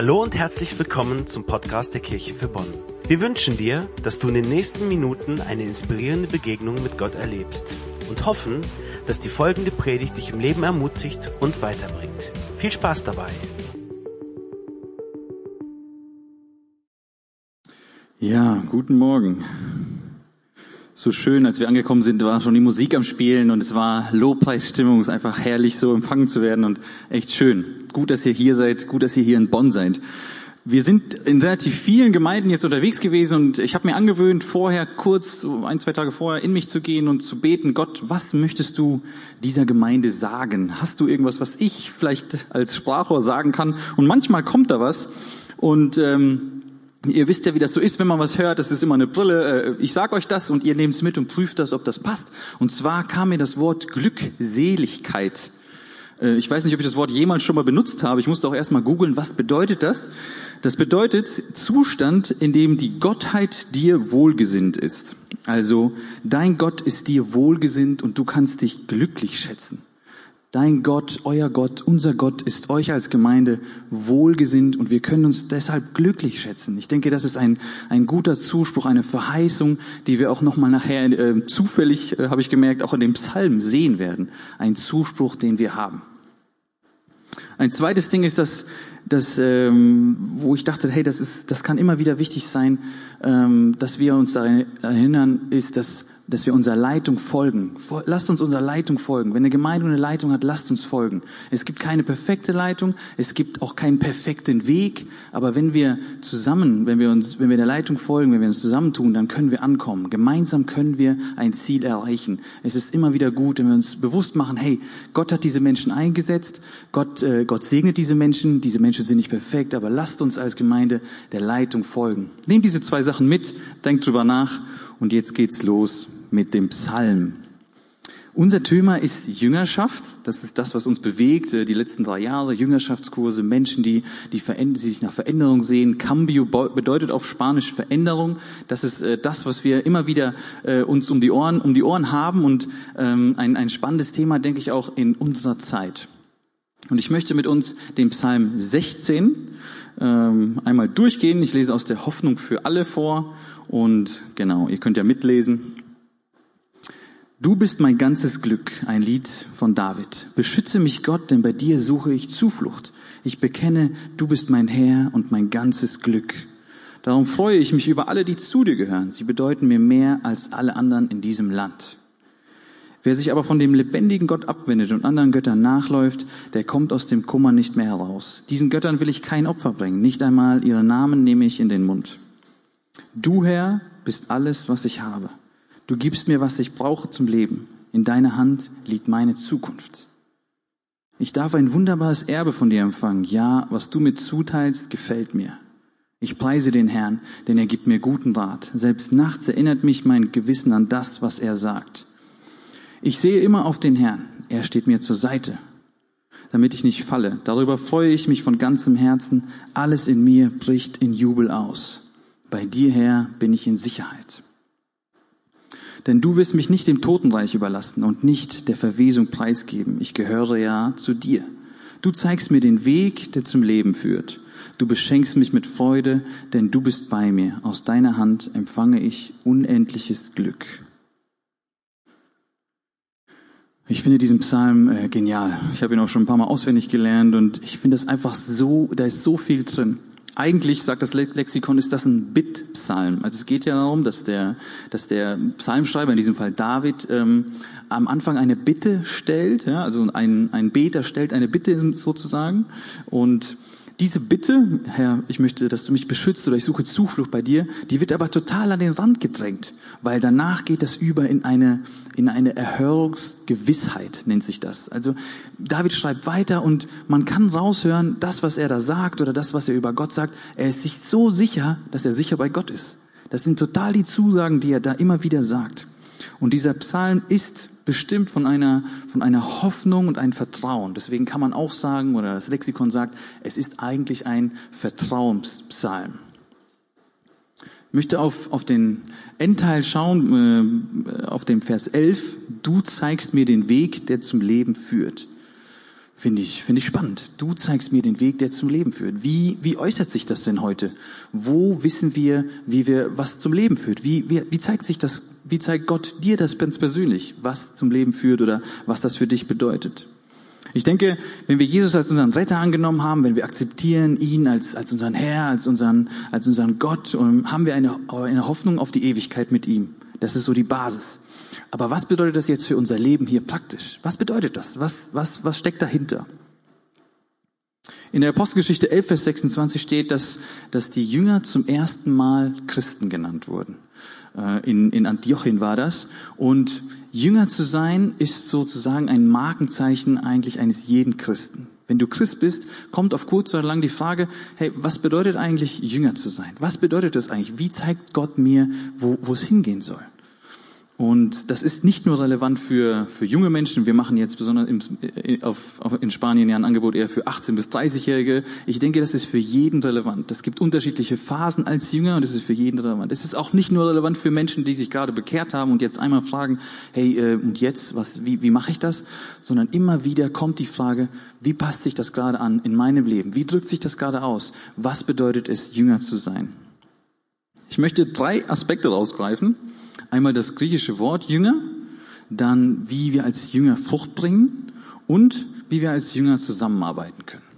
Hallo und herzlich willkommen zum Podcast der Kirche für Bonn. Wir wünschen dir, dass du in den nächsten Minuten eine inspirierende Begegnung mit Gott erlebst und hoffen, dass die folgende Predigt dich im Leben ermutigt und weiterbringt. Viel Spaß dabei! Ja, guten Morgen. So schön, als wir angekommen sind, war schon die Musik am Spielen und es war Lobpreisstimmung. Es ist einfach herrlich, so empfangen zu werden und echt schön. Gut, dass ihr hier seid, gut, dass ihr hier in Bonn seid. Wir sind in relativ vielen Gemeinden jetzt unterwegs gewesen und ich habe mir angewöhnt, vorher kurz, ein, zwei Tage vorher, in mich zu gehen und zu beten, Gott, was möchtest du dieser Gemeinde sagen? Hast du irgendwas, was ich vielleicht als Sprachrohr sagen kann? Und manchmal kommt da was und ähm, Ihr wisst ja, wie das so ist, wenn man was hört, das ist immer eine Brille. Äh, ich sag euch das und ihr nehmt es mit und prüft das, ob das passt. Und zwar kam mir das Wort Glückseligkeit. Äh, ich weiß nicht, ob ich das Wort jemals schon mal benutzt habe. Ich musste auch erstmal googeln, was bedeutet das? Das bedeutet Zustand, in dem die Gottheit dir wohlgesinnt ist. Also dein Gott ist dir wohlgesinnt und du kannst dich glücklich schätzen. Dein Gott, euer Gott, unser Gott ist euch als Gemeinde wohlgesinnt und wir können uns deshalb glücklich schätzen. Ich denke, das ist ein, ein guter Zuspruch, eine Verheißung, die wir auch nochmal nachher äh, zufällig, äh, habe ich gemerkt, auch in dem Psalm sehen werden. Ein Zuspruch, den wir haben. Ein zweites Ding ist, dass, dass ähm, wo ich dachte, hey, das ist, das kann immer wieder wichtig sein, ähm, dass wir uns daran erinnern, ist, dass dass wir unserer Leitung folgen. Lasst uns unserer Leitung folgen. Wenn eine Gemeinde eine Leitung hat, lasst uns folgen. Es gibt keine perfekte Leitung, es gibt auch keinen perfekten Weg, aber wenn wir zusammen, wenn wir uns, wenn wir der Leitung folgen, wenn wir uns zusammentun, dann können wir ankommen. Gemeinsam können wir ein Ziel erreichen. Es ist immer wieder gut, wenn wir uns bewusst machen, hey, Gott hat diese Menschen eingesetzt, Gott, äh, Gott segnet diese Menschen, diese Menschen sind nicht perfekt, aber lasst uns als Gemeinde der Leitung folgen. Nehmt diese zwei Sachen mit, denkt drüber nach und jetzt geht's los mit dem Psalm. Unser Thema ist Jüngerschaft. Das ist das, was uns bewegt. Äh, die letzten drei Jahre Jüngerschaftskurse, Menschen, die, die, die sich nach Veränderung sehen. Cambio bedeutet auf Spanisch Veränderung. Das ist äh, das, was wir immer wieder äh, uns um die Ohren, um die Ohren haben und ähm, ein, ein spannendes Thema, denke ich, auch in unserer Zeit. Und ich möchte mit uns den Psalm 16 ähm, einmal durchgehen. Ich lese aus der Hoffnung für alle vor und genau, ihr könnt ja mitlesen. Du bist mein ganzes Glück, ein Lied von David. Beschütze mich Gott, denn bei dir suche ich Zuflucht. Ich bekenne, du bist mein Herr und mein ganzes Glück. Darum freue ich mich über alle, die zu dir gehören. Sie bedeuten mir mehr als alle anderen in diesem Land. Wer sich aber von dem lebendigen Gott abwendet und anderen Göttern nachläuft, der kommt aus dem Kummer nicht mehr heraus. Diesen Göttern will ich kein Opfer bringen, nicht einmal ihre Namen nehme ich in den Mund. Du, Herr, bist alles, was ich habe. Du gibst mir, was ich brauche zum Leben. In deiner Hand liegt meine Zukunft. Ich darf ein wunderbares Erbe von dir empfangen. Ja, was du mir zuteilst, gefällt mir. Ich preise den Herrn, denn er gibt mir guten Rat. Selbst nachts erinnert mich mein Gewissen an das, was er sagt. Ich sehe immer auf den Herrn. Er steht mir zur Seite, damit ich nicht falle. Darüber freue ich mich von ganzem Herzen. Alles in mir bricht in Jubel aus. Bei dir, Herr, bin ich in Sicherheit. Denn du wirst mich nicht dem Totenreich überlassen und nicht der Verwesung preisgeben. Ich gehöre ja zu dir. Du zeigst mir den Weg, der zum Leben führt. Du beschenkst mich mit Freude, denn du bist bei mir. Aus deiner Hand empfange ich unendliches Glück. Ich finde diesen Psalm äh, genial. Ich habe ihn auch schon ein paar Mal auswendig gelernt und ich finde es einfach so, da ist so viel drin. Eigentlich, sagt das Lexikon, ist das ein Bittpsalm. Also es geht ja darum, dass der, dass der Psalmschreiber, in diesem Fall David, ähm, am Anfang eine Bitte stellt, ja, also ein, ein Beter stellt eine Bitte sozusagen und diese Bitte, Herr, ich möchte, dass du mich beschützt oder ich suche Zuflucht bei dir, die wird aber total an den Rand gedrängt, weil danach geht das über in eine, in eine Erhörungsgewissheit, nennt sich das. Also David schreibt weiter und man kann raushören, das, was er da sagt oder das, was er über Gott sagt, er ist sich so sicher, dass er sicher bei Gott ist. Das sind total die Zusagen, die er da immer wieder sagt. Und dieser Psalm ist bestimmt von einer, von einer Hoffnung und einem Vertrauen. Deswegen kann man auch sagen, oder das Lexikon sagt, es ist eigentlich ein Vertrauenspsalm. Ich möchte auf, auf den Endteil schauen, äh, auf dem Vers 11. Du zeigst mir den Weg, der zum Leben führt. Finde ich, finde ich spannend. Du zeigst mir den Weg, der zum Leben führt. Wie, wie äußert sich das denn heute? Wo wissen wir, wie wir, was zum Leben führt? Wie, wie, wie zeigt sich das, wie zeigt Gott dir das ganz persönlich, was zum Leben führt oder was das für dich bedeutet? Ich denke, wenn wir Jesus als unseren Retter angenommen haben, wenn wir akzeptieren ihn als, als unseren Herr, als unseren, als unseren Gott, haben wir eine, eine Hoffnung auf die Ewigkeit mit ihm. Das ist so die Basis. Aber was bedeutet das jetzt für unser Leben hier praktisch? Was bedeutet das? Was, was, was steckt dahinter? In der Apostelgeschichte 11, Vers 26 steht, dass, dass die Jünger zum ersten Mal Christen genannt wurden. Äh, in, in Antiochien war das. Und Jünger zu sein, ist sozusagen ein Markenzeichen eigentlich eines jeden Christen. Wenn du Christ bist, kommt auf kurz oder lang die Frage, hey, was bedeutet eigentlich Jünger zu sein? Was bedeutet das eigentlich? Wie zeigt Gott mir, wo, wo es hingehen soll? Und das ist nicht nur relevant für, für junge Menschen. Wir machen jetzt besonders im, äh, auf, auf, in Spanien ja ein Angebot eher für 18- bis 30-Jährige. Ich denke, das ist für jeden relevant. Es gibt unterschiedliche Phasen als Jünger und es ist für jeden relevant. Es ist auch nicht nur relevant für Menschen, die sich gerade bekehrt haben und jetzt einmal fragen, hey, äh, und jetzt, was, wie, wie mache ich das? Sondern immer wieder kommt die Frage, wie passt sich das gerade an in meinem Leben? Wie drückt sich das gerade aus? Was bedeutet es, Jünger zu sein? Ich möchte drei Aspekte rausgreifen Einmal das griechische Wort Jünger, dann wie wir als Jünger Frucht bringen und wie wir als Jünger zusammenarbeiten können.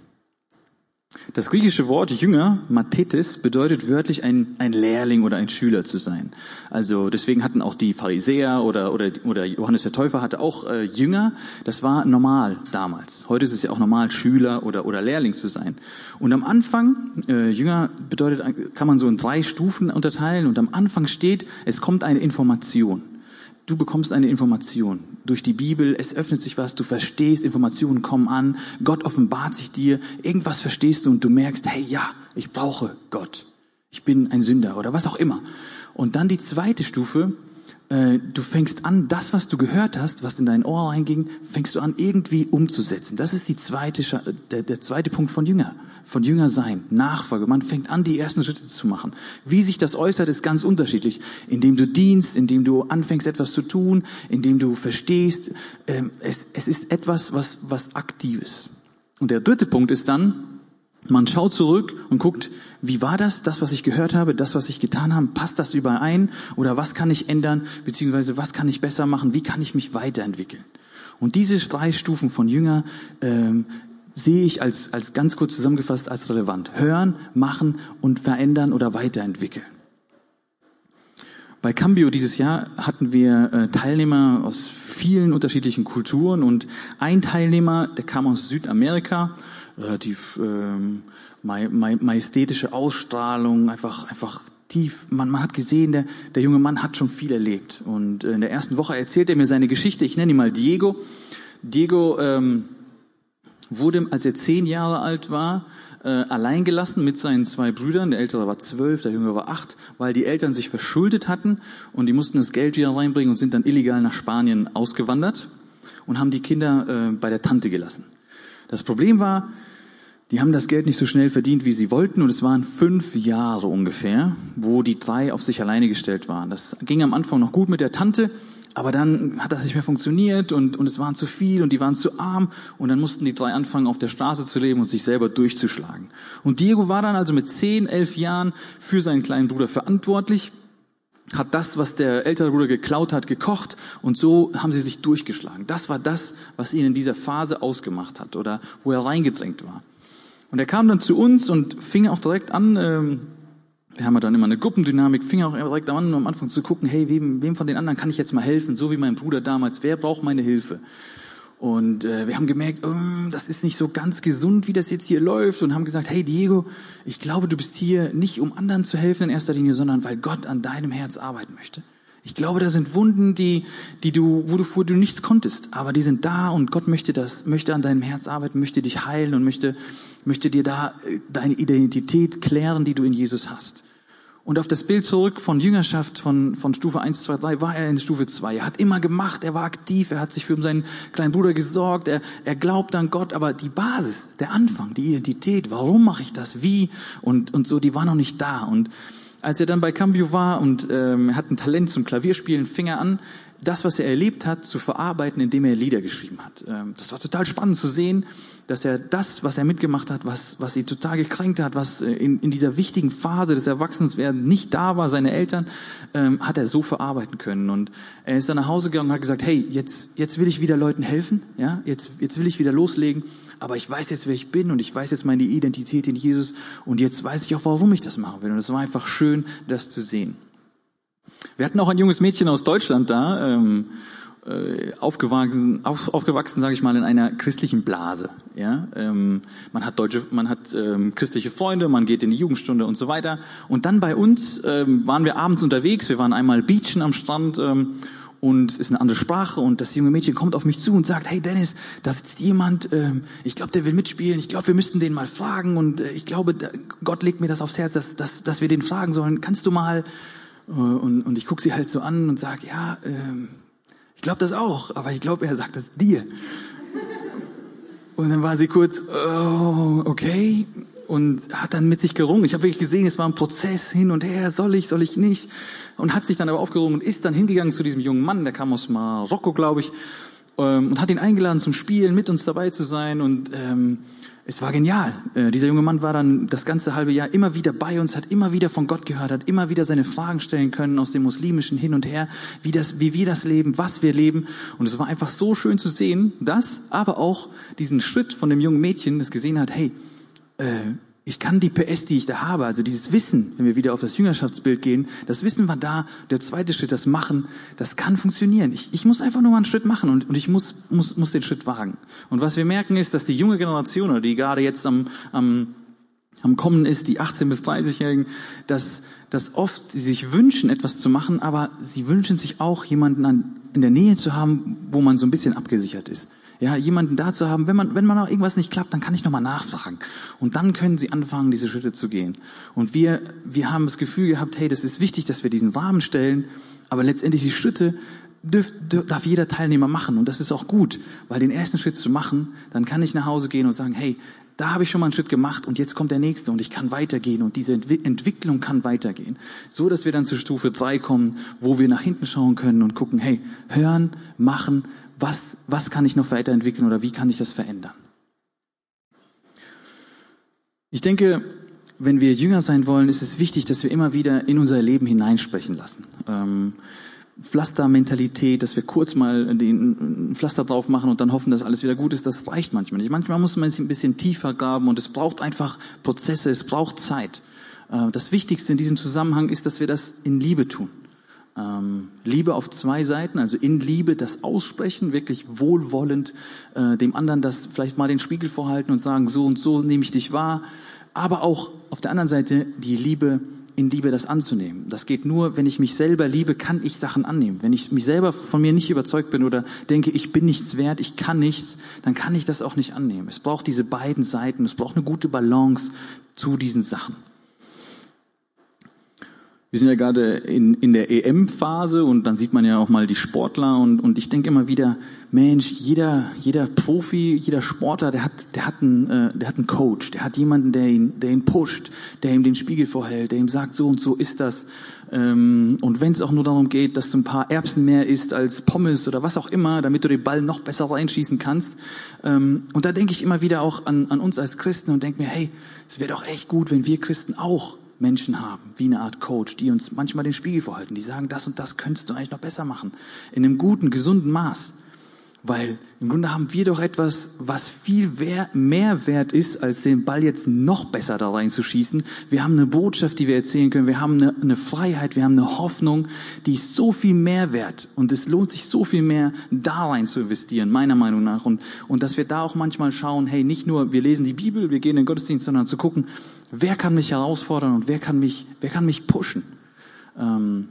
Das griechische Wort Jünger, Mathetes, bedeutet wörtlich ein, ein Lehrling oder ein Schüler zu sein. Also deswegen hatten auch die Pharisäer oder, oder, oder Johannes der Täufer hatte auch äh, Jünger. Das war normal damals. Heute ist es ja auch normal, Schüler oder, oder Lehrling zu sein. Und am Anfang, äh, Jünger bedeutet, kann man so in drei Stufen unterteilen. Und am Anfang steht, es kommt eine Information. Du bekommst eine Information. Durch die Bibel, es öffnet sich was, du verstehst, Informationen kommen an, Gott offenbart sich dir, irgendwas verstehst du und du merkst, hey ja, ich brauche Gott, ich bin ein Sünder oder was auch immer. Und dann die zweite Stufe, äh, du fängst an, das, was du gehört hast, was in dein Ohr reinging, fängst du an, irgendwie umzusetzen. Das ist die zweite, der, der zweite Punkt von Jünger von Jünger sein, Nachfolge. Man fängt an, die ersten Schritte zu machen. Wie sich das äußert, ist ganz unterschiedlich. Indem du dienst, indem du anfängst, etwas zu tun, indem du verstehst. Ähm, es, es ist etwas, was, was aktives. Und der dritte Punkt ist dann, man schaut zurück und guckt, wie war das, das, was ich gehört habe, das, was ich getan habe, passt das überein oder was kann ich ändern, beziehungsweise was kann ich besser machen, wie kann ich mich weiterentwickeln. Und diese drei Stufen von Jünger ähm, sehe ich als, als ganz kurz zusammengefasst als relevant. Hören, machen und verändern oder weiterentwickeln. Bei Cambio dieses Jahr hatten wir äh, Teilnehmer aus vielen unterschiedlichen Kulturen und ein Teilnehmer, der kam aus Südamerika, relativ ähm, majestätische Ausstrahlung, einfach einfach tief. Man, man hat gesehen, der, der junge Mann hat schon viel erlebt. Und in der ersten Woche erzählt er mir seine Geschichte. Ich nenne ihn mal Diego. Diego ähm, wurde, als er zehn Jahre alt war, äh, allein gelassen mit seinen zwei Brüdern. Der ältere war zwölf, der jüngere war acht, weil die Eltern sich verschuldet hatten und die mussten das Geld wieder reinbringen und sind dann illegal nach Spanien ausgewandert und haben die Kinder äh, bei der Tante gelassen. Das Problem war, die haben das Geld nicht so schnell verdient, wie sie wollten, und es waren fünf Jahre ungefähr, wo die drei auf sich alleine gestellt waren. Das ging am Anfang noch gut mit der Tante, aber dann hat das nicht mehr funktioniert und, und es waren zu viel und die waren zu arm und dann mussten die drei anfangen, auf der Straße zu leben und sich selber durchzuschlagen. Und Diego war dann also mit zehn, elf Jahren für seinen kleinen Bruder verantwortlich, hat das, was der ältere Bruder geklaut hat, gekocht und so haben sie sich durchgeschlagen. Das war das, was ihn in dieser Phase ausgemacht hat oder wo er reingedrängt war. Und er kam dann zu uns und fing auch direkt an, ähm, wir haben ja dann immer eine Gruppendynamik, fing auch direkt an, am Anfang zu gucken, hey, wem, wem von den anderen kann ich jetzt mal helfen, so wie mein Bruder damals, wer braucht meine Hilfe? Und äh, wir haben gemerkt, oh, das ist nicht so ganz gesund, wie das jetzt hier läuft und haben gesagt, hey Diego, ich glaube, du bist hier nicht, um anderen zu helfen in erster Linie, sondern weil Gott an deinem Herz arbeiten möchte. Ich glaube, da sind Wunden, die, die du, wo du vorher du nichts konntest, aber die sind da und Gott möchte das, möchte an deinem Herz arbeiten, möchte dich heilen und möchte, möchte dir da äh, deine Identität klären, die du in Jesus hast. Und auf das Bild zurück von Jüngerschaft von, von Stufe 1, 2, 3 war er in Stufe 2. Er hat immer gemacht, er war aktiv, er hat sich für seinen kleinen Bruder gesorgt, er, er glaubt an Gott, aber die Basis, der Anfang, die Identität, warum mache ich das, wie und, und so, die war noch nicht da. Und als er dann bei Cambio war und ähm, er hat ein Talent zum Klavierspielen, fing er an, das, was er erlebt hat, zu verarbeiten, indem er Lieder geschrieben hat. Ähm, das war total spannend zu sehen, dass er das, was er mitgemacht hat, was, was ihn total gekränkt hat, was äh, in, in dieser wichtigen Phase des Erwachsenswerdens nicht da war, seine Eltern, ähm, hat er so verarbeiten können. Und er ist dann nach Hause gegangen und hat gesagt, hey, jetzt, jetzt will ich wieder Leuten helfen, ja, jetzt, jetzt will ich wieder loslegen, aber ich weiß jetzt, wer ich bin und ich weiß jetzt meine Identität in Jesus und jetzt weiß ich auch, warum ich das machen will. Und es war einfach schön, das zu sehen. Wir hatten auch ein junges Mädchen aus Deutschland da, ähm, äh, aufgewachsen, auf, aufgewachsen, sage ich mal, in einer christlichen Blase. Ja, ähm, man hat deutsche, man hat ähm, christliche Freunde, man geht in die Jugendstunde und so weiter. Und dann bei uns ähm, waren wir abends unterwegs. Wir waren einmal beachen am Strand. Ähm, und ist eine andere Sprache und das junge Mädchen kommt auf mich zu und sagt, hey Dennis, da sitzt jemand, ähm, ich glaube, der will mitspielen, ich glaube, wir müssten den mal fragen und äh, ich glaube, Gott legt mir das aufs Herz, dass, dass, dass wir den fragen sollen. Kannst du mal und, und ich gucke sie halt so an und sage, ja, ähm, ich glaube das auch, aber ich glaube, er sagt das dir. Und dann war sie kurz, oh, okay, und hat dann mit sich gerungen. Ich habe wirklich gesehen, es war ein Prozess hin und her, soll ich, soll ich nicht. Und hat sich dann aber aufgerungen und ist dann hingegangen zu diesem jungen Mann, der kam aus Marokko, glaube ich, ähm, und hat ihn eingeladen zum Spielen, mit uns dabei zu sein. Und ähm, es war genial. Äh, dieser junge Mann war dann das ganze halbe Jahr immer wieder bei uns, hat immer wieder von Gott gehört, hat immer wieder seine Fragen stellen können aus dem muslimischen hin und her, wie das, wie wir das leben, was wir leben. Und es war einfach so schön zu sehen, dass aber auch diesen Schritt von dem jungen Mädchen, das gesehen hat, hey, äh, ich kann die PS, die ich da habe, also dieses Wissen, wenn wir wieder auf das Jüngerschaftsbild gehen, das Wissen war da, der zweite Schritt, das Machen, das kann funktionieren. Ich, ich muss einfach nur mal einen Schritt machen und, und ich muss, muss, muss den Schritt wagen. Und was wir merken ist, dass die junge Generation, oder die gerade jetzt am, am, am Kommen ist, die 18- bis 30-Jährigen, dass, dass oft sie sich wünschen, etwas zu machen, aber sie wünschen sich auch, jemanden an, in der Nähe zu haben, wo man so ein bisschen abgesichert ist ja, jemanden da zu haben, wenn man, wenn man auch irgendwas nicht klappt, dann kann ich nochmal nachfragen. Und dann können sie anfangen, diese Schritte zu gehen. Und wir, wir haben das Gefühl gehabt, hey, das ist wichtig, dass wir diesen Rahmen stellen, aber letztendlich die Schritte dürf, darf jeder Teilnehmer machen. Und das ist auch gut, weil den ersten Schritt zu machen, dann kann ich nach Hause gehen und sagen, hey, da habe ich schon mal einen Schritt gemacht und jetzt kommt der nächste und ich kann weitergehen und diese Entwicklung kann weitergehen. So, dass wir dann zur Stufe drei kommen, wo wir nach hinten schauen können und gucken, hey, hören, machen, was, was kann ich noch weiterentwickeln oder wie kann ich das verändern? Ich denke, wenn wir Jünger sein wollen, ist es wichtig, dass wir immer wieder in unser Leben hineinsprechen lassen. Ähm, Pflastermentalität, dass wir kurz mal den Pflaster drauf machen und dann hoffen, dass alles wieder gut ist, das reicht manchmal nicht. Manchmal muss man sich ein bisschen tiefer graben und es braucht einfach Prozesse, es braucht Zeit. Äh, das Wichtigste in diesem Zusammenhang ist, dass wir das in Liebe tun. Ähm, Liebe auf zwei Seiten, also in Liebe das Aussprechen, wirklich wohlwollend äh, dem anderen das vielleicht mal den Spiegel vorhalten und sagen, so und so nehme ich dich wahr, aber auch auf der anderen Seite die Liebe in Liebe das anzunehmen. Das geht nur, wenn ich mich selber liebe, kann ich Sachen annehmen. Wenn ich mich selber von mir nicht überzeugt bin oder denke, ich bin nichts wert, ich kann nichts, dann kann ich das auch nicht annehmen. Es braucht diese beiden Seiten, es braucht eine gute Balance zu diesen Sachen. Wir sind ja gerade in, in der EM-Phase und dann sieht man ja auch mal die Sportler und, und ich denke immer wieder, Mensch, jeder, jeder Profi, jeder Sportler, der hat, der hat einen, äh, der hat einen Coach, der hat jemanden, der ihn, der ihn pusht, der ihm den Spiegel vorhält, der ihm sagt, so und so ist das. Ähm, und wenn es auch nur darum geht, dass du ein paar Erbsen mehr isst als Pommes oder was auch immer, damit du den Ball noch besser reinschießen kannst. Ähm, und da denke ich immer wieder auch an, an uns als Christen und denke mir, hey, es wäre doch echt gut, wenn wir Christen auch Menschen haben, wie eine Art Coach, die uns manchmal den Spiegel vorhalten, die sagen, das und das könntest du eigentlich noch besser machen. In einem guten, gesunden Maß. Weil im Grunde haben wir doch etwas, was viel mehr wert ist, als den Ball jetzt noch besser da reinzuschießen. Wir haben eine Botschaft, die wir erzählen können. Wir haben eine, eine, Freiheit, wir haben eine Hoffnung, die ist so viel mehr wert. Und es lohnt sich so viel mehr, da rein zu investieren, meiner Meinung nach. Und, und dass wir da auch manchmal schauen, hey, nicht nur wir lesen die Bibel, wir gehen in den Gottesdienst, sondern zu gucken, wer kann mich herausfordern und wer kann mich, wer kann mich pushen. Ähm,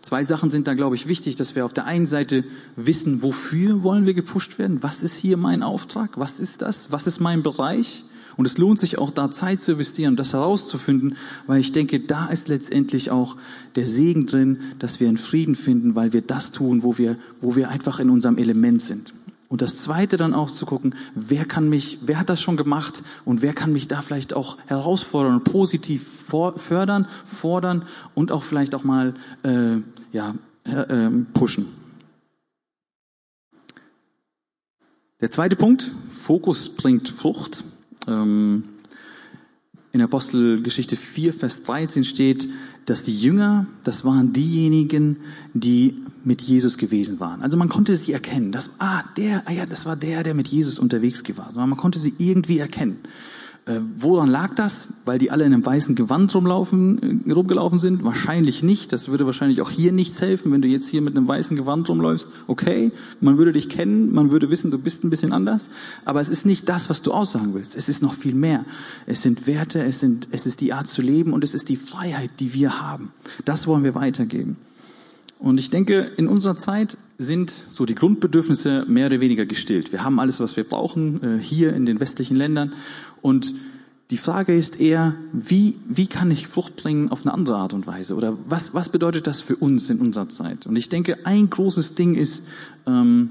Zwei Sachen sind da, glaube ich, wichtig, dass wir auf der einen Seite wissen, wofür wollen wir gepusht werden? Was ist hier mein Auftrag? Was ist das? Was ist mein Bereich? Und es lohnt sich auch da Zeit zu investieren, das herauszufinden, weil ich denke, da ist letztendlich auch der Segen drin, dass wir einen Frieden finden, weil wir das tun, wo wir, wo wir einfach in unserem Element sind. Und das zweite dann auch zu gucken, wer kann mich, wer hat das schon gemacht und wer kann mich da vielleicht auch herausfordern und positiv for, fördern, fordern und auch vielleicht auch mal äh, ja, äh, ähm, pushen. Der zweite Punkt, Fokus bringt Frucht. Ähm, in Apostelgeschichte 4, Vers 13 steht, dass die Jünger, das waren diejenigen, die mit Jesus gewesen waren. Also man konnte sie erkennen. Das, ah, der, ah ja, das war der, der mit Jesus unterwegs war. Man konnte sie irgendwie erkennen. Äh, woran lag das? Weil die alle in einem weißen Gewand rumlaufen, äh, rumgelaufen sind? Wahrscheinlich nicht. Das würde wahrscheinlich auch hier nichts helfen, wenn du jetzt hier mit einem weißen Gewand rumläufst. Okay, man würde dich kennen, man würde wissen, du bist ein bisschen anders. Aber es ist nicht das, was du aussagen willst. Es ist noch viel mehr. Es sind Werte, es, sind, es ist die Art zu leben und es ist die Freiheit, die wir haben. Das wollen wir weitergeben. Und ich denke, in unserer Zeit sind so die Grundbedürfnisse mehr oder weniger gestillt. Wir haben alles, was wir brauchen, äh, hier in den westlichen Ländern. Und die Frage ist eher, wie, wie kann ich Frucht bringen auf eine andere Art und Weise? Oder was, was bedeutet das für uns in unserer Zeit? Und ich denke, ein großes Ding ist, ähm,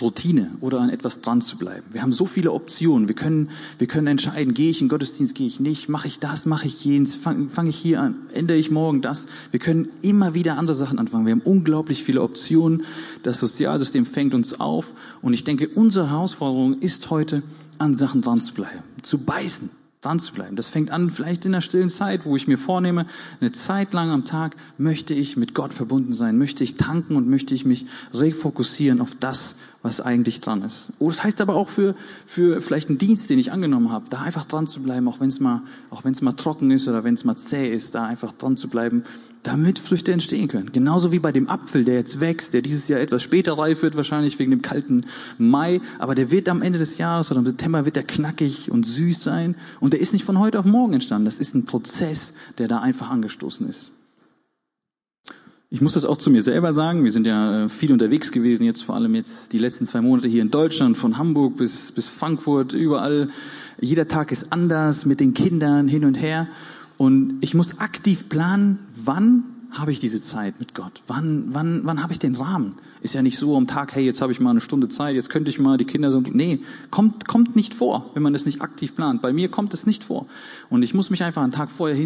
Routine oder an etwas dran zu bleiben. Wir haben so viele Optionen. Wir können, wir können entscheiden, gehe ich in Gottesdienst, gehe ich nicht, mache ich das, mache ich jenes, fange fang ich hier an, ändere ich morgen das. Wir können immer wieder andere Sachen anfangen. Wir haben unglaublich viele Optionen. Das Sozialsystem fängt uns auf. Und ich denke, unsere Herausforderung ist heute, an Sachen dran zu bleiben, zu beißen, dran zu bleiben. Das fängt an vielleicht in der stillen Zeit, wo ich mir vornehme, eine Zeit lang am Tag möchte ich mit Gott verbunden sein, möchte ich tanken und möchte ich mich refokussieren auf das, was eigentlich dran ist. Oh, das heißt aber auch für, für vielleicht einen Dienst, den ich angenommen habe, da einfach dran zu bleiben, auch wenn es mal, auch wenn es mal trocken ist oder wenn es mal zäh ist, da einfach dran zu bleiben, damit Früchte entstehen können. Genauso wie bei dem Apfel, der jetzt wächst, der dieses Jahr etwas später reif wird, wahrscheinlich wegen dem kalten Mai, aber der wird am Ende des Jahres oder im September wird der knackig und süß sein und der ist nicht von heute auf morgen entstanden. Das ist ein Prozess, der da einfach angestoßen ist. Ich muss das auch zu mir selber sagen. Wir sind ja äh, viel unterwegs gewesen, jetzt vor allem jetzt die letzten zwei Monate hier in Deutschland, von Hamburg bis, bis Frankfurt, überall. Jeder Tag ist anders mit den Kindern hin und her. Und ich muss aktiv planen, wann habe ich diese Zeit mit Gott? Wann, wann, wann habe ich den Rahmen? Ist ja nicht so am Tag, hey, jetzt habe ich mal eine Stunde Zeit, jetzt könnte ich mal, die Kinder sind, nee, kommt, kommt nicht vor, wenn man das nicht aktiv plant. Bei mir kommt es nicht vor. Und ich muss mich einfach einen Tag vorher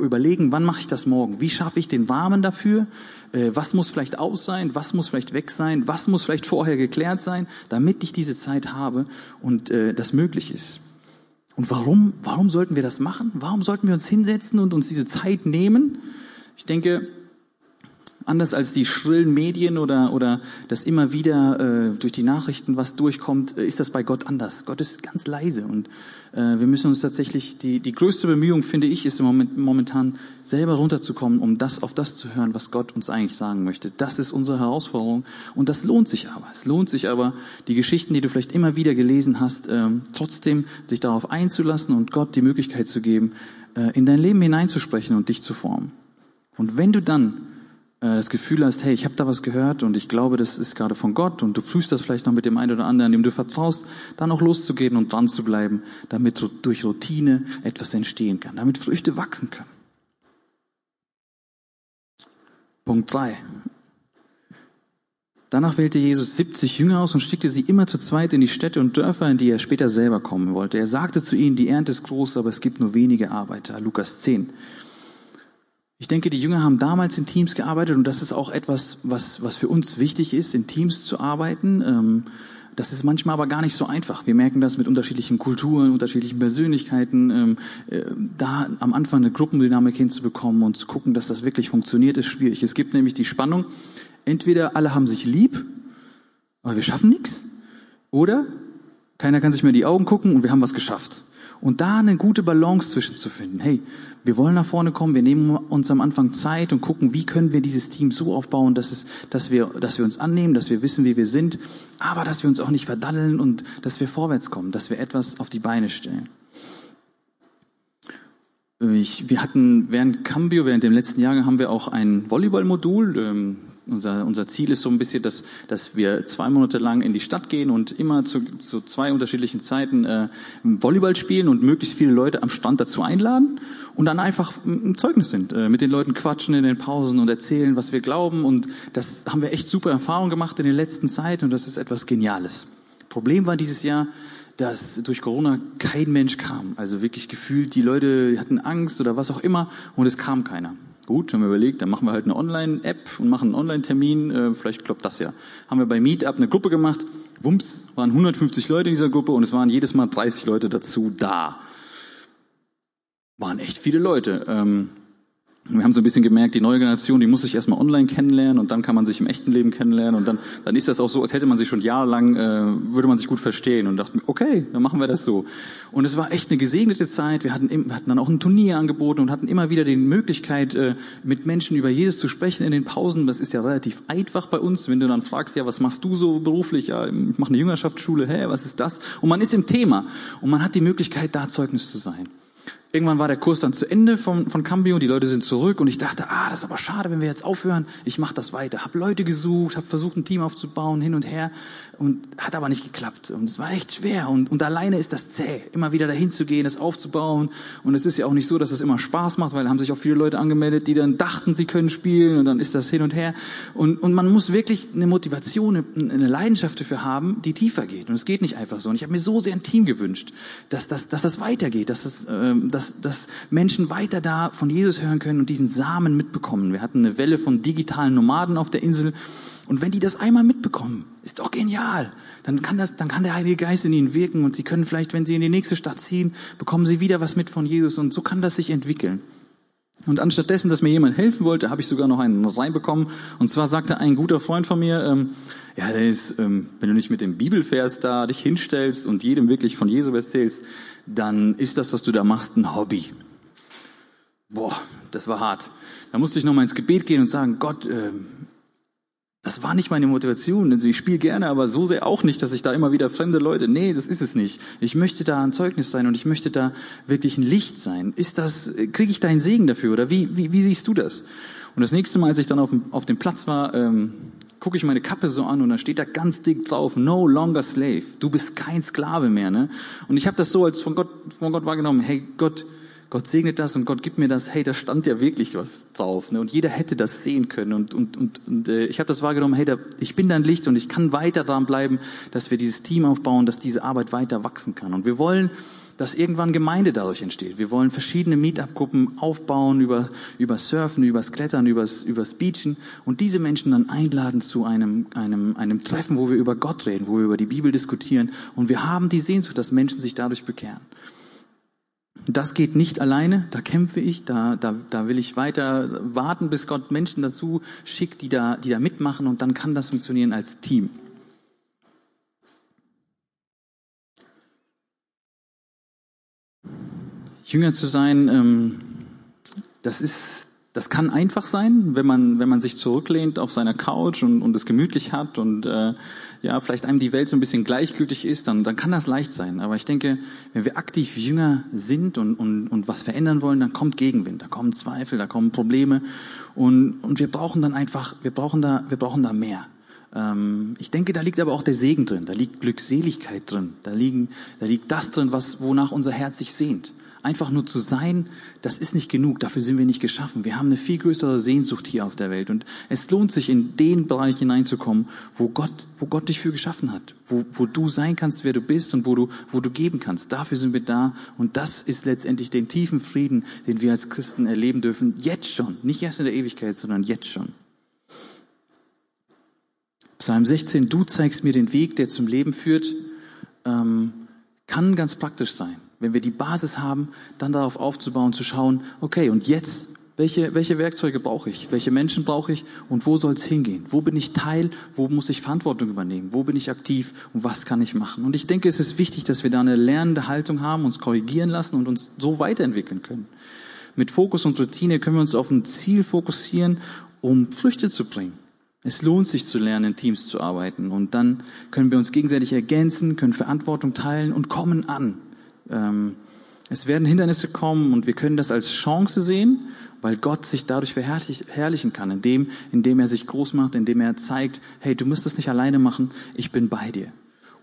überlegen, wann mache ich das morgen? Wie schaffe ich den Rahmen dafür? Äh, was muss vielleicht aus sein? Was muss vielleicht weg sein? Was muss vielleicht vorher geklärt sein, damit ich diese Zeit habe und äh, das möglich ist? Und warum, warum sollten wir das machen? Warum sollten wir uns hinsetzen und uns diese Zeit nehmen? Ich denke, anders als die schrillen Medien oder, oder das immer wieder äh, durch die Nachrichten was durchkommt, äh, ist das bei Gott anders. Gott ist ganz leise und äh, wir müssen uns tatsächlich, die, die größte Bemühung, finde ich, ist im Moment, momentan selber runterzukommen, um das auf das zu hören, was Gott uns eigentlich sagen möchte. Das ist unsere Herausforderung und das lohnt sich aber. Es lohnt sich aber, die Geschichten, die du vielleicht immer wieder gelesen hast, äh, trotzdem sich darauf einzulassen und Gott die Möglichkeit zu geben, äh, in dein Leben hineinzusprechen und dich zu formen. Und wenn du dann äh, das Gefühl hast, hey, ich habe da was gehört und ich glaube, das ist gerade von Gott und du prüfst das vielleicht noch mit dem einen oder anderen, dem du vertraust, dann auch loszugehen und dran zu bleiben, damit durch Routine etwas entstehen kann, damit Früchte wachsen können. Punkt drei. Danach wählte Jesus 70 Jünger aus und schickte sie immer zu zweit in die Städte und Dörfer, in die er später selber kommen wollte. Er sagte zu ihnen, die Ernte ist groß, aber es gibt nur wenige Arbeiter. Lukas 10. Ich denke, die Jünger haben damals in Teams gearbeitet und das ist auch etwas, was, was für uns wichtig ist, in Teams zu arbeiten. Ähm, das ist manchmal aber gar nicht so einfach. Wir merken das mit unterschiedlichen Kulturen, unterschiedlichen Persönlichkeiten. Ähm, äh, da am Anfang eine Gruppendynamik hinzubekommen und zu gucken, dass das wirklich funktioniert, ist schwierig. Es gibt nämlich die Spannung, entweder alle haben sich lieb, aber wir schaffen nichts, oder keiner kann sich mehr in die Augen gucken und wir haben was geschafft. Und da eine gute Balance zwischen zu finden. Hey, wir wollen nach vorne kommen, wir nehmen uns am Anfang Zeit und gucken, wie können wir dieses Team so aufbauen, dass, es, dass, wir, dass wir uns annehmen, dass wir wissen, wie wir sind, aber dass wir uns auch nicht verdaddeln und dass wir vorwärts kommen, dass wir etwas auf die Beine stellen. Ich, wir hatten während Cambio, während dem letzten Jahr haben wir auch ein Volleyball-Modul. Ähm, unser, unser Ziel ist so ein bisschen, dass, dass wir zwei Monate lang in die Stadt gehen und immer zu, zu zwei unterschiedlichen Zeiten äh, Volleyball spielen und möglichst viele Leute am Strand dazu einladen und dann einfach ein Zeugnis sind, äh, mit den Leuten quatschen in den Pausen und erzählen, was wir glauben. Und das haben wir echt super Erfahrungen gemacht in den letzten Zeiten und das ist etwas Geniales. Problem war dieses Jahr, dass durch Corona kein Mensch kam. Also wirklich gefühlt, die Leute hatten Angst oder was auch immer und es kam keiner. Gut, haben wir überlegt, dann machen wir halt eine Online-App und machen einen Online-Termin, äh, vielleicht klappt das ja. Haben wir bei Meetup eine Gruppe gemacht, Wumms, waren 150 Leute in dieser Gruppe und es waren jedes Mal 30 Leute dazu da. Waren echt viele Leute. Ähm, wir haben so ein bisschen gemerkt, die neue Generation, die muss sich erstmal online kennenlernen und dann kann man sich im echten Leben kennenlernen und dann, dann ist das auch so, als hätte man sich schon jahrelang, äh, würde man sich gut verstehen und dachten, okay, dann machen wir das so. Und es war echt eine gesegnete Zeit. Wir hatten, wir hatten dann auch ein Turnier angeboten und hatten immer wieder die Möglichkeit, äh, mit Menschen über Jesus zu sprechen in den Pausen. Das ist ja relativ einfach bei uns. Wenn du dann fragst, ja, was machst du so beruflich? Ja, ich mache eine Jüngerschaftsschule. Hä, was ist das? Und man ist im Thema und man hat die Möglichkeit, da Zeugnis zu sein. Irgendwann war der Kurs dann zu Ende von, von Cambio, die Leute sind zurück und ich dachte, ah, das ist aber schade, wenn wir jetzt aufhören. Ich mache das weiter. Hab Leute gesucht, habe versucht, ein Team aufzubauen, hin und her und hat aber nicht geklappt. Und es war echt schwer und, und alleine ist das zäh, immer wieder dahin zu gehen, es aufzubauen. Und es ist ja auch nicht so, dass es immer Spaß macht, weil haben sich auch viele Leute angemeldet, die dann dachten, sie können spielen und dann ist das hin und her. Und, und man muss wirklich eine Motivation, eine Leidenschaft dafür haben, die tiefer geht. Und es geht nicht einfach so. Und ich habe mir so sehr ein Team gewünscht, dass, dass, dass das weitergeht, dass das, ähm, dass dass, dass Menschen weiter da von Jesus hören können und diesen Samen mitbekommen. Wir hatten eine Welle von digitalen Nomaden auf der Insel. Und wenn die das einmal mitbekommen, ist doch genial. Dann kann das, dann kann der Heilige Geist in ihnen wirken und sie können vielleicht, wenn sie in die nächste Stadt ziehen, bekommen sie wieder was mit von Jesus und so kann das sich entwickeln. Und anstatt dessen, dass mir jemand helfen wollte, habe ich sogar noch einen reinbekommen. Und zwar sagte ein guter Freund von mir, ähm, ja, ist, ähm, wenn du nicht mit dem Bibelvers da dich hinstellst und jedem wirklich von Jesus erzählst, dann ist das, was du da machst, ein Hobby. Boah, das war hart. Da musste ich nochmal ins Gebet gehen und sagen, Gott, äh, das war nicht meine Motivation. Also ich spiele gerne, aber so sehr auch nicht, dass ich da immer wieder fremde Leute. Nee, das ist es nicht. Ich möchte da ein Zeugnis sein und ich möchte da wirklich ein Licht sein. Ist das, kriege ich deinen Segen dafür oder wie, wie, wie siehst du das? Und das nächste Mal, als ich dann auf dem, auf dem Platz war, ähm, gucke ich meine Kappe so an und da steht da ganz dick drauf, no longer slave. Du bist kein Sklave mehr. Ne? Und ich habe das so als von Gott, von Gott wahrgenommen, hey Gott, Gott segnet das und Gott gibt mir das, hey, da stand ja wirklich was drauf. Ne? Und jeder hätte das sehen können. Und, und, und, und äh, ich habe das wahrgenommen, hey, da, ich bin dein Licht und ich kann weiter dran bleiben, dass wir dieses Team aufbauen, dass diese Arbeit weiter wachsen kann. Und wir wollen dass irgendwann Gemeinde dadurch entsteht. Wir wollen verschiedene Meetup-Gruppen aufbauen über, über Surfen, übers Klettern, übers, übers Beachen und diese Menschen dann einladen zu einem, einem, einem Treffen, wo wir über Gott reden, wo wir über die Bibel diskutieren und wir haben die Sehnsucht, dass Menschen sich dadurch bekehren. Das geht nicht alleine, da kämpfe ich, da, da, da will ich weiter warten, bis Gott Menschen dazu schickt, die da, die da mitmachen und dann kann das funktionieren als Team. Jünger zu sein, ähm, das ist, das kann einfach sein, wenn man, wenn man sich zurücklehnt auf seiner Couch und, und es gemütlich hat und äh, ja, vielleicht einem die Welt so ein bisschen gleichgültig ist, dann, dann kann das leicht sein. Aber ich denke, wenn wir aktiv Jünger sind und, und, und was verändern wollen, dann kommt Gegenwind, da kommen Zweifel, da kommen Probleme und, und wir brauchen dann einfach, wir brauchen da, wir brauchen da mehr. Ähm, ich denke, da liegt aber auch der Segen drin, da liegt Glückseligkeit drin, da, liegen, da liegt das drin, was, wonach unser Herz sich sehnt. Einfach nur zu sein, das ist nicht genug. Dafür sind wir nicht geschaffen. Wir haben eine viel größere Sehnsucht hier auf der Welt. Und es lohnt sich, in den Bereich hineinzukommen, wo Gott, wo Gott dich für geschaffen hat. Wo, wo du sein kannst, wer du bist und wo du, wo du geben kannst. Dafür sind wir da. Und das ist letztendlich den tiefen Frieden, den wir als Christen erleben dürfen. Jetzt schon. Nicht erst in der Ewigkeit, sondern jetzt schon. Psalm 16, du zeigst mir den Weg, der zum Leben führt, ähm, kann ganz praktisch sein wenn wir die Basis haben, dann darauf aufzubauen, zu schauen, okay, und jetzt, welche, welche Werkzeuge brauche ich? Welche Menschen brauche ich? Und wo soll es hingehen? Wo bin ich Teil? Wo muss ich Verantwortung übernehmen? Wo bin ich aktiv? Und was kann ich machen? Und ich denke, es ist wichtig, dass wir da eine lernende Haltung haben, uns korrigieren lassen und uns so weiterentwickeln können. Mit Fokus und Routine können wir uns auf ein Ziel fokussieren, um Früchte zu bringen. Es lohnt sich zu lernen, in Teams zu arbeiten. Und dann können wir uns gegenseitig ergänzen, können Verantwortung teilen und kommen an. Ähm, es werden Hindernisse kommen und wir können das als Chance sehen, weil Gott sich dadurch verherrlichen kann, indem, indem er sich groß macht, indem er zeigt, hey, du musst das nicht alleine machen, ich bin bei dir.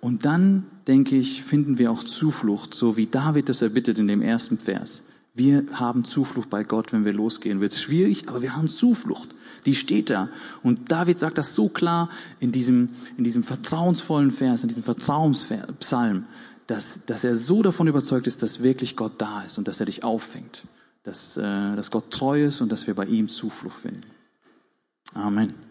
Und dann, denke ich, finden wir auch Zuflucht, so wie David das erbittet in dem ersten Vers. Wir haben Zuflucht bei Gott, wenn wir losgehen. Wird schwierig, aber wir haben Zuflucht. Die steht da. Und David sagt das so klar in diesem, in diesem vertrauensvollen Vers, in diesem Vertrauenspsalm dass, dass er so davon überzeugt ist, dass wirklich Gott da ist und dass er dich auffängt, dass, äh, dass Gott treu ist und dass wir bei ihm Zuflucht finden. Amen.